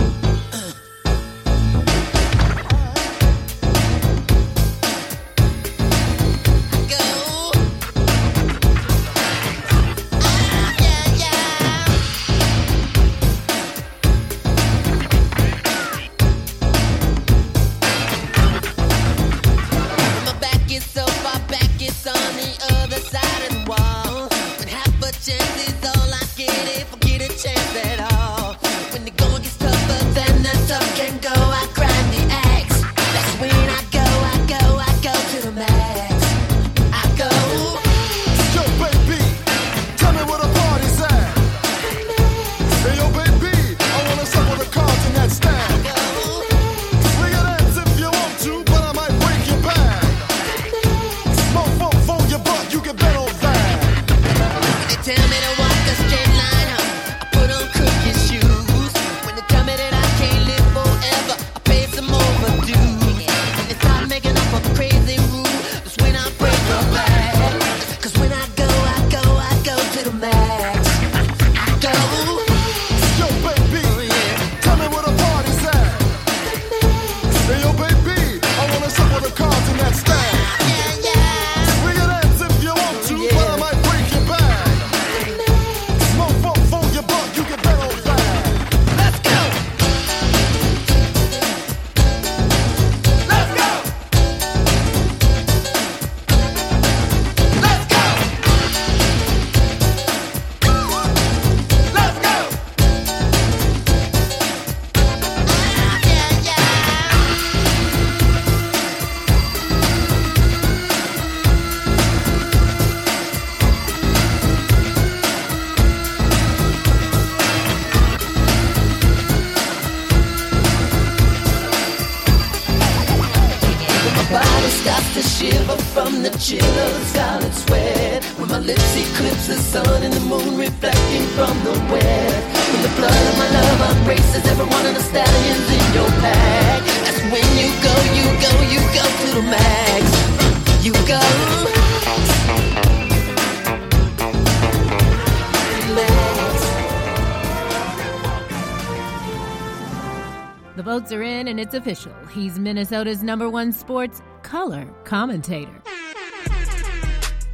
He's Minnesota's number one sports color commentator.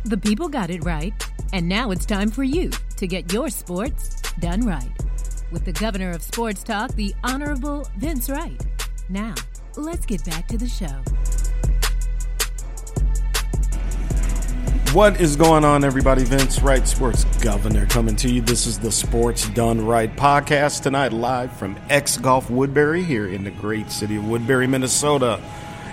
The people got it right, and now it's time for you to get your sports done right. With the governor of sports talk, the Honorable Vince Wright. Now, let's get back to the show. What is going on, everybody? Vince Wright, Sports Governor, coming to you. This is the Sports Done Right podcast tonight, live from X Golf Woodbury here in the great city of Woodbury, Minnesota.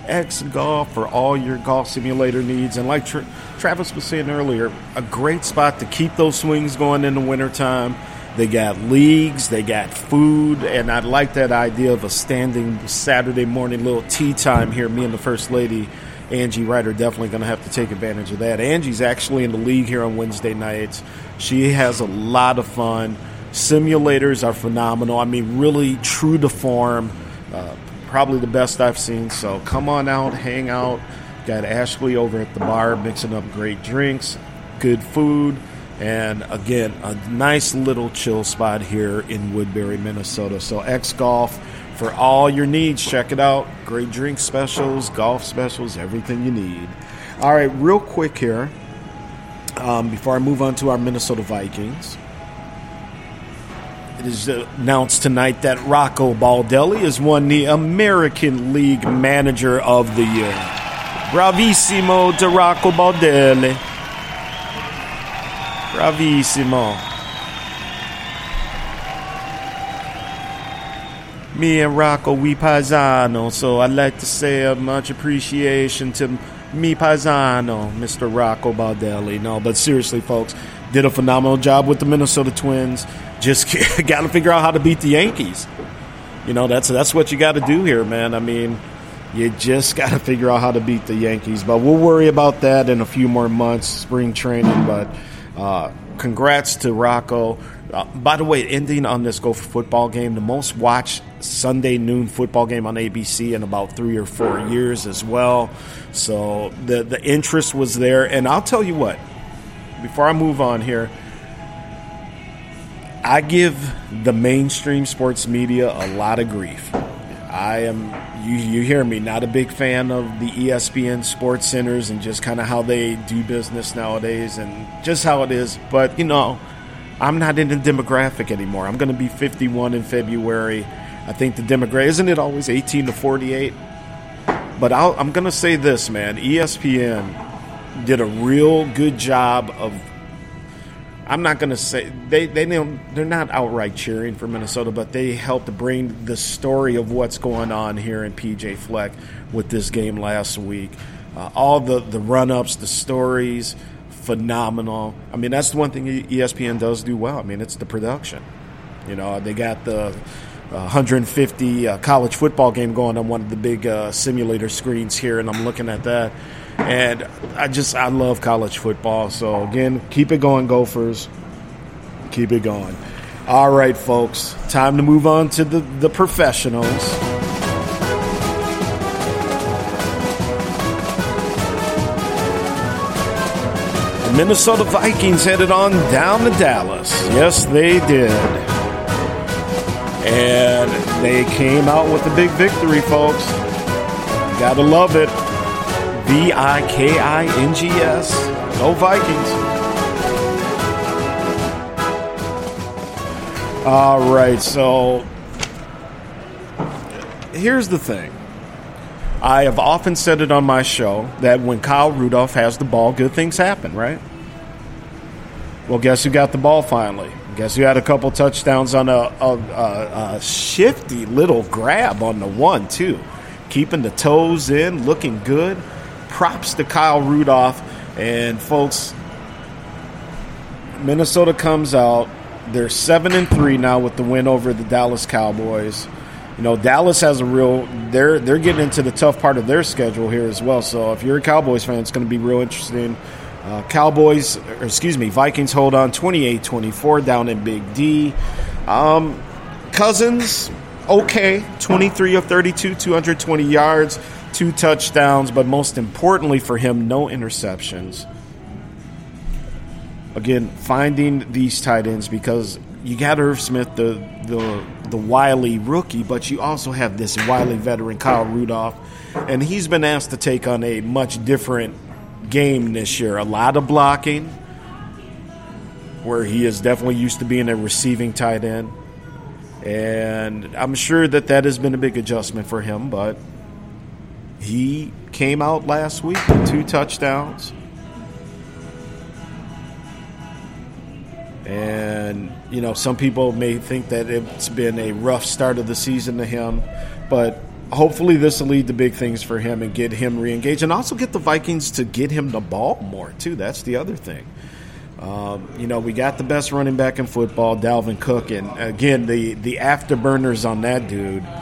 X Golf for all your golf simulator needs. And like Tra- Travis was saying earlier, a great spot to keep those swings going in the wintertime. They got leagues, they got food, and I like that idea of a standing Saturday morning little tee time here. Me and the First Lady Angie Wright are definitely going to have to take advantage of that. Angie's actually in the league here on Wednesday nights. She has a lot of fun. Simulators are phenomenal. I mean, really true to form. Uh, probably the best I've seen. So come on out, hang out. Got Ashley over at the bar mixing up great drinks, good food, and again, a nice little chill spot here in Woodbury, Minnesota. So X Golf for all your needs. Check it out. Great drink specials, golf specials, everything you need. All right, real quick here, um, before I move on to our Minnesota Vikings. it is announced tonight that Rocco Baldelli has won the American League Manager of the Year. Bravissimo to Rocco Baldelli. Bravissimo. Me and Rocco, we paisano, so I'd like to say a much appreciation to me paisano, Mr. Rocco Baldelli. No, but seriously, folks, did a phenomenal job with the Minnesota Twins. Just got to figure out how to beat the Yankees. You know, that's that's what you got to do here, man. I mean, you just got to figure out how to beat the Yankees. But we'll worry about that in a few more months, spring training. But uh, congrats to Rocco. Uh, by the way, ending on this Gopher football game, the most watched Sunday noon football game on ABC in about three or four years as well. So the the interest was there, and I'll tell you what. Before I move on here, I give the mainstream sports media a lot of grief. I am you you hear me not a big fan of the ESPN sports centers and just kind of how they do business nowadays and just how it is, but you know, I'm not in the demographic anymore. I'm going to be 51 in February. I think the demographic isn't it always 18 to 48? But I'll, I'm going to say this, man. ESPN did a real good job of I'm not going to say they they they're not outright cheering for Minnesota, but they helped to bring the story of what's going on here in PJ Fleck with this game last week. Uh, all the the run ups, the stories, phenomenal. I mean, that's the one thing ESPN does do well. I mean, it's the production. You know, they got the uh, 150 uh, college football game going on one of the big uh, simulator screens here, and I'm looking at that. And I just I love college football. So again, keep it going, Gophers. Keep it going. All right, folks. Time to move on to the, the professionals. Minnesota Vikings headed on down to Dallas. Yes, they did. And they came out with a big victory, folks. Gotta love it. V I K I N G S. Go Vikings. All right, so here's the thing. I have often said it on my show that when Kyle Rudolph has the ball, good things happen, right? Well, guess who got the ball finally? Guess who had a couple touchdowns on a, a, a, a shifty little grab on the one, too? Keeping the toes in, looking good props to Kyle Rudolph. And folks, Minnesota comes out. They're seven and three now with the win over the Dallas Cowboys. You know, Dallas has a real they're they're getting into the tough part of their schedule here as well. So if you're a Cowboys fan, it's going to be real interesting. Uh, Cowboys, or excuse me, Vikings hold on 28-24 down in Big D. Um, Cousins, okay, 23 of 32, 220 yards two touchdowns, but most importantly for him, no interceptions. Again, finding these tight ends because you got Irv Smith, the the the wily rookie, but you also have this wily veteran Kyle Rudolph, and he's been asked to take on a much different game this year. A lot of blocking, where he is definitely used to being a receiving tight end, and I'm sure that that has been a big adjustment for him, but he came out last week with two touchdowns. And, you know, some people may think that it's been a rough start of the season to him, but hopefully this will lead to big things for him and get him re-engaged and also get the Vikings to get him the ball more, too. That's the other thing. Um, you know, we got the best running back in football, Dalvin Cook, and again, the, the afterburners on that dude –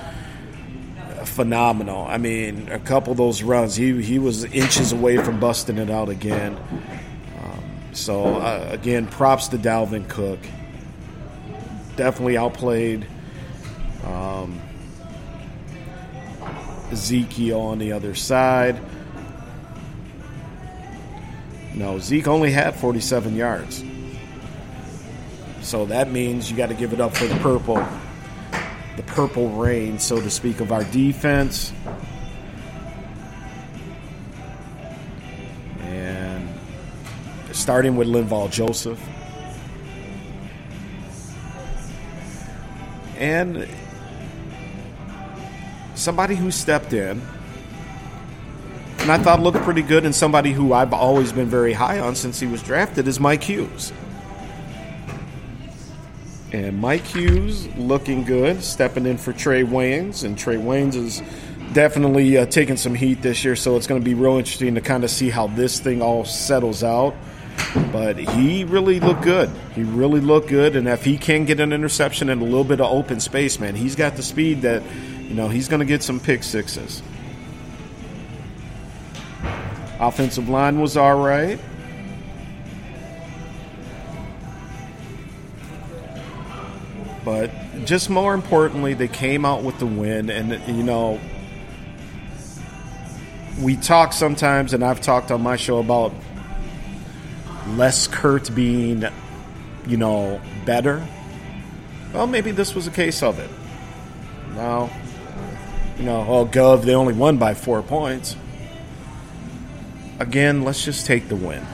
phenomenal. I mean, a couple of those runs, he he was inches away from busting it out again. So uh, again, props to Dalvin Cook. Definitely outplayed um, Ezekiel on the other side. No, Zeke only had 47 yards. So that means you got to give it up for the purple the purple rain, so to speak, of our defense. Starting with Linval Joseph. And somebody who stepped in and I thought looked pretty good, and somebody who I've always been very high on since he was drafted is Mike Hughes. And Mike Hughes looking good, stepping in for Trae Waynes, and Trae Waynes is definitely uh, taking some heat this year, so it's going to be real interesting to kind of see how this thing all settles out. But he really looked good. He really looked good, and if he can get an interception and a little bit of open space, man, he's got the speed that you know he's going to get some pick sixes. Offensive line was all right. But just more importantly, they came out with the win. And, you know, we talk sometimes, and I've talked on my show about less Kirk being, you know, better. Well, maybe this was a case of it. Now, you know, oh, Gov, they only won by four points. Again, let's just take the win.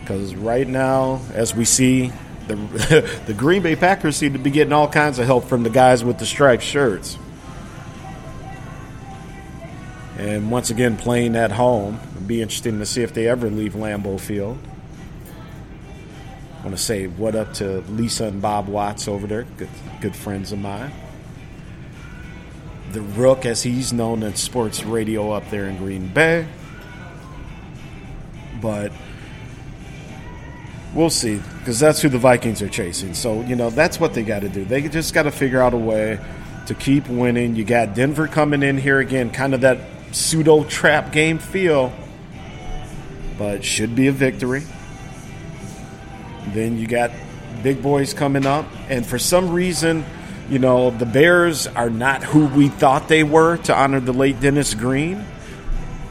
Because right now, as we see, the, the Green Bay Packers seem to be getting all kinds of help from the guys with the striped shirts. And once again, playing at home. It'll be interesting to see if they ever leave Lambeau Field. I want to say what up to Lisa and Bob Watts over there, good, good friends of mine. The Rook, as he's known in sports radio up there in Green Bay. But we'll see, because that's who the Vikings are chasing. So, you know, that's what they got to do. They just got to figure out a way to keep winning. You got Denver coming in here again, kind of that pseudo trap game feel, but should be a victory. Then you got big boys coming up, and for some reason, you know, the Bears are not who we thought they were to honor the late Dennis Green,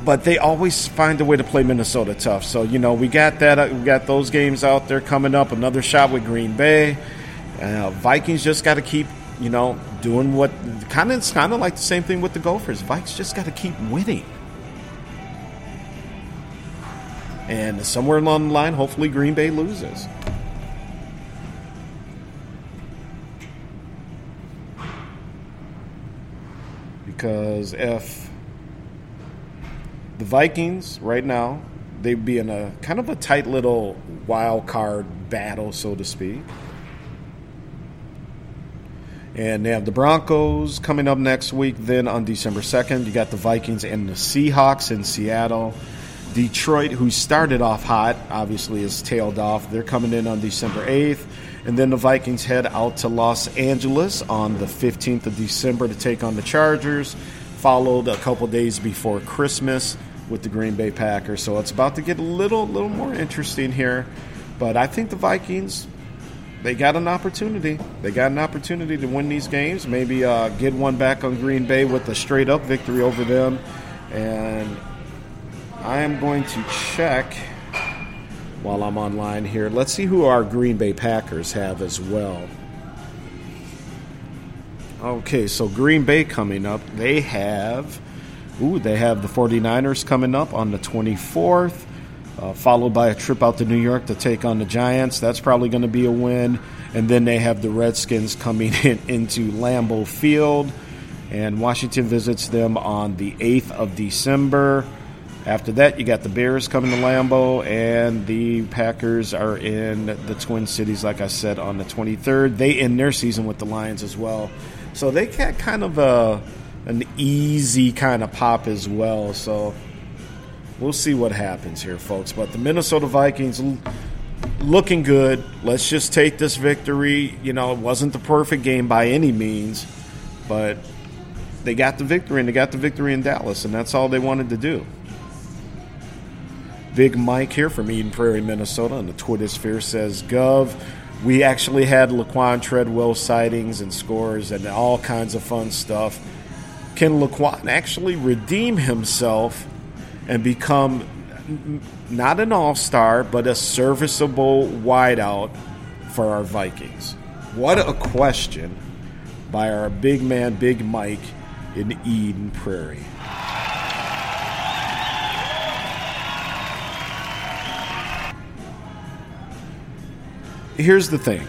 but they always find a way to play Minnesota tough. So, you know, we got that, uh, we got those games out there coming up, another shot with Green Bay. Uh, Vikings just got to keep, you know, doing what kind of it's kind of like the same thing with the Gophers. Vikes just got to keep winning. And somewhere along the line, hopefully Green Bay loses. Because if the Vikings right now, they'd be in a kind of a tight little wild card battle, so to speak. And they have the Broncos coming up next week. Then on December 2nd, you got the Vikings and the Seahawks in Seattle. Detroit, who started off hot, obviously is tailed off. They're coming in on December 8th. And then the Vikings head out to Los Angeles on the 15th of December to take on the Chargers, followed a couple days before Christmas with the Green Bay Packers. So it's about to get a little little more interesting here. But I think the Vikings they got an opportunity. They got an opportunity to win these games. Maybe uh, get one back on Green Bay with a straight up victory over them. And I am going to check while I'm online here. Let's see who our Green Bay Packers have as well. Okay, so Green Bay coming up. They have, ooh, they have the 49ers coming up on the 24th uh, followed by a trip out to New York to take on the Giants. That's probably going to be a win. And then they have the Redskins coming in into Lambeau Field, and Washington visits them on the 8th of December. After that, you got the Bears coming to Lambeau, and the Packers are in the Twin Cities, like I said, on the 23rd. They end their season with the Lions as well. So they got kind of a, an easy kind of pop as well. So we'll see what happens here, folks. But the Minnesota Vikings looking good. Let's just take this victory. You know, it wasn't the perfect game by any means, but they got the victory, and they got the victory in Dallas, and that's all they wanted to do. Big Mike here from Eden Prairie, Minnesota, on the Twitter sphere says, Gov, we actually had Laquon Treadwell sightings and scores and all kinds of fun stuff. Can Laquan actually redeem himself and become not an all star, but a serviceable wideout for our Vikings? What a question by our big man, Big Mike in Eden Prairie. Here's the thing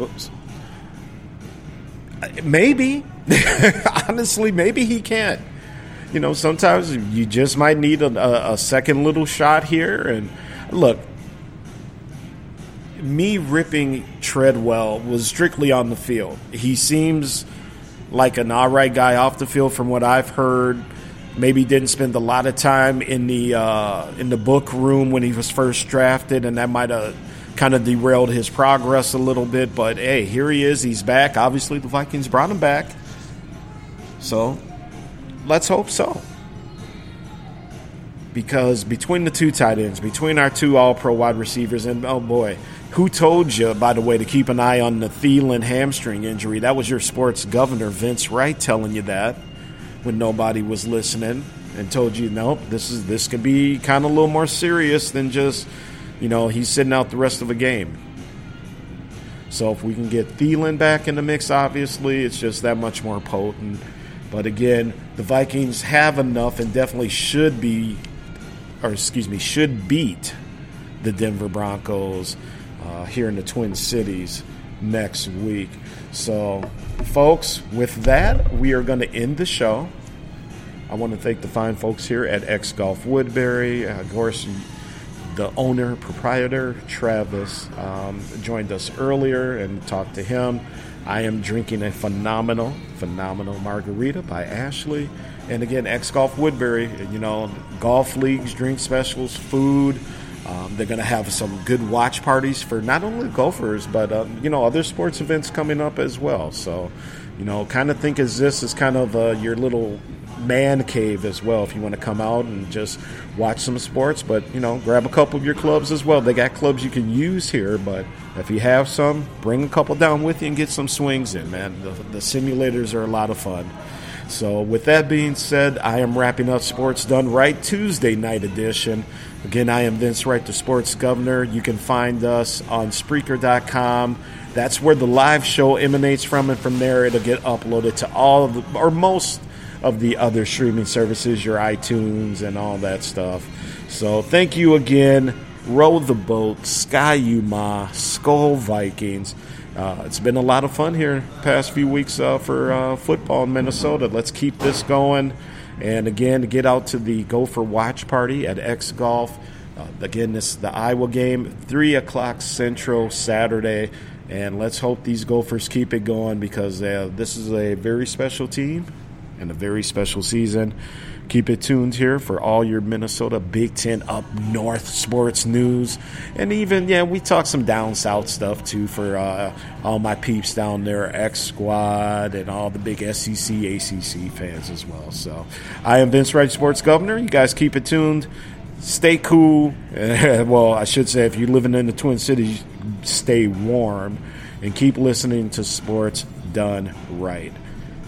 Oops. Maybe. Honestly, maybe he can't. You know, sometimes you just might need a, a, second little shot here. And look, me ripping Treadwell was strictly on the field. He seems like an all right guy off the field from what I've heard. Maybe didn't spend a lot of time in the uh, in the book room when he was first drafted, and that might have kind of derailed his progress a little bit. But hey, here he is. He's back. Obviously, the Vikings brought him back. So let's hope so. Because between the two tight ends, between our two all pro wide receivers, and oh boy, who told you, by the way, to keep an eye on the Thielen hamstring injury? That was your sports governor, Vince Wright, telling you that when nobody was listening and told you, nope, this is this could be kind of a little more serious than just, you know, he's sitting out the rest of a game. So if we can get Thielen back in the mix, obviously, it's just that much more potent. But again, the Vikings have enough and definitely should be, or excuse me, should beat the Denver Broncos uh, here in the Twin Cities next week. So, folks, with that, we are going to end the show. I want to thank the fine folks here at X Golf Woodbury. Uh, of course, the owner, proprietor, Travis, um, joined us earlier and talked to him. I am drinking a phenomenal, phenomenal margarita by Ashley. And again, X Golf Woodbury, you know, golf leagues, drink specials, food. Um, they're going to have some good watch parties for not only golfers, but uh, you know other sports events coming up as well. So, you know, kind of think as this is kind of uh, your little man cave as well. If you want to come out and just watch some sports, but you know, grab a couple of your clubs as well. They got clubs you can use here, but if you have some, bring a couple down with you and get some swings in. Man, the, the simulators are a lot of fun. So, with that being said, I am wrapping up Sports Done Right Tuesday night edition. Again, I am Vince Wright, the sports governor. You can find us on Spreaker.com. That's where the live show emanates from, and from there it'll get uploaded to all of the, or most of the other streaming services, your iTunes and all that stuff. So, thank you again. Row the boat, Ski-U-Mah, Skol Vikings. Uh, it's been a lot of fun here past few weeks uh, for uh, football in Minnesota. Let's keep this going. And again, get out to the Gopher Watch Party at X Golf. Uh, again, this is the Iowa game, 3 o'clock Central Saturday. And let's hope these Gophers keep it going because uh, this is a very special team and a very special season. Keep it tuned here for all your Minnesota Big Ten up north sports news. And even, yeah, we talk some down south stuff too for uh, all my peeps down there, X Squad, and all the big SEC, ACC fans as well. So I am Vince Wright, Sports Governor. You guys keep it tuned. Stay cool. well, I should say, if you're living in the Twin Cities, stay warm and keep listening to sports done right.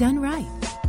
done right.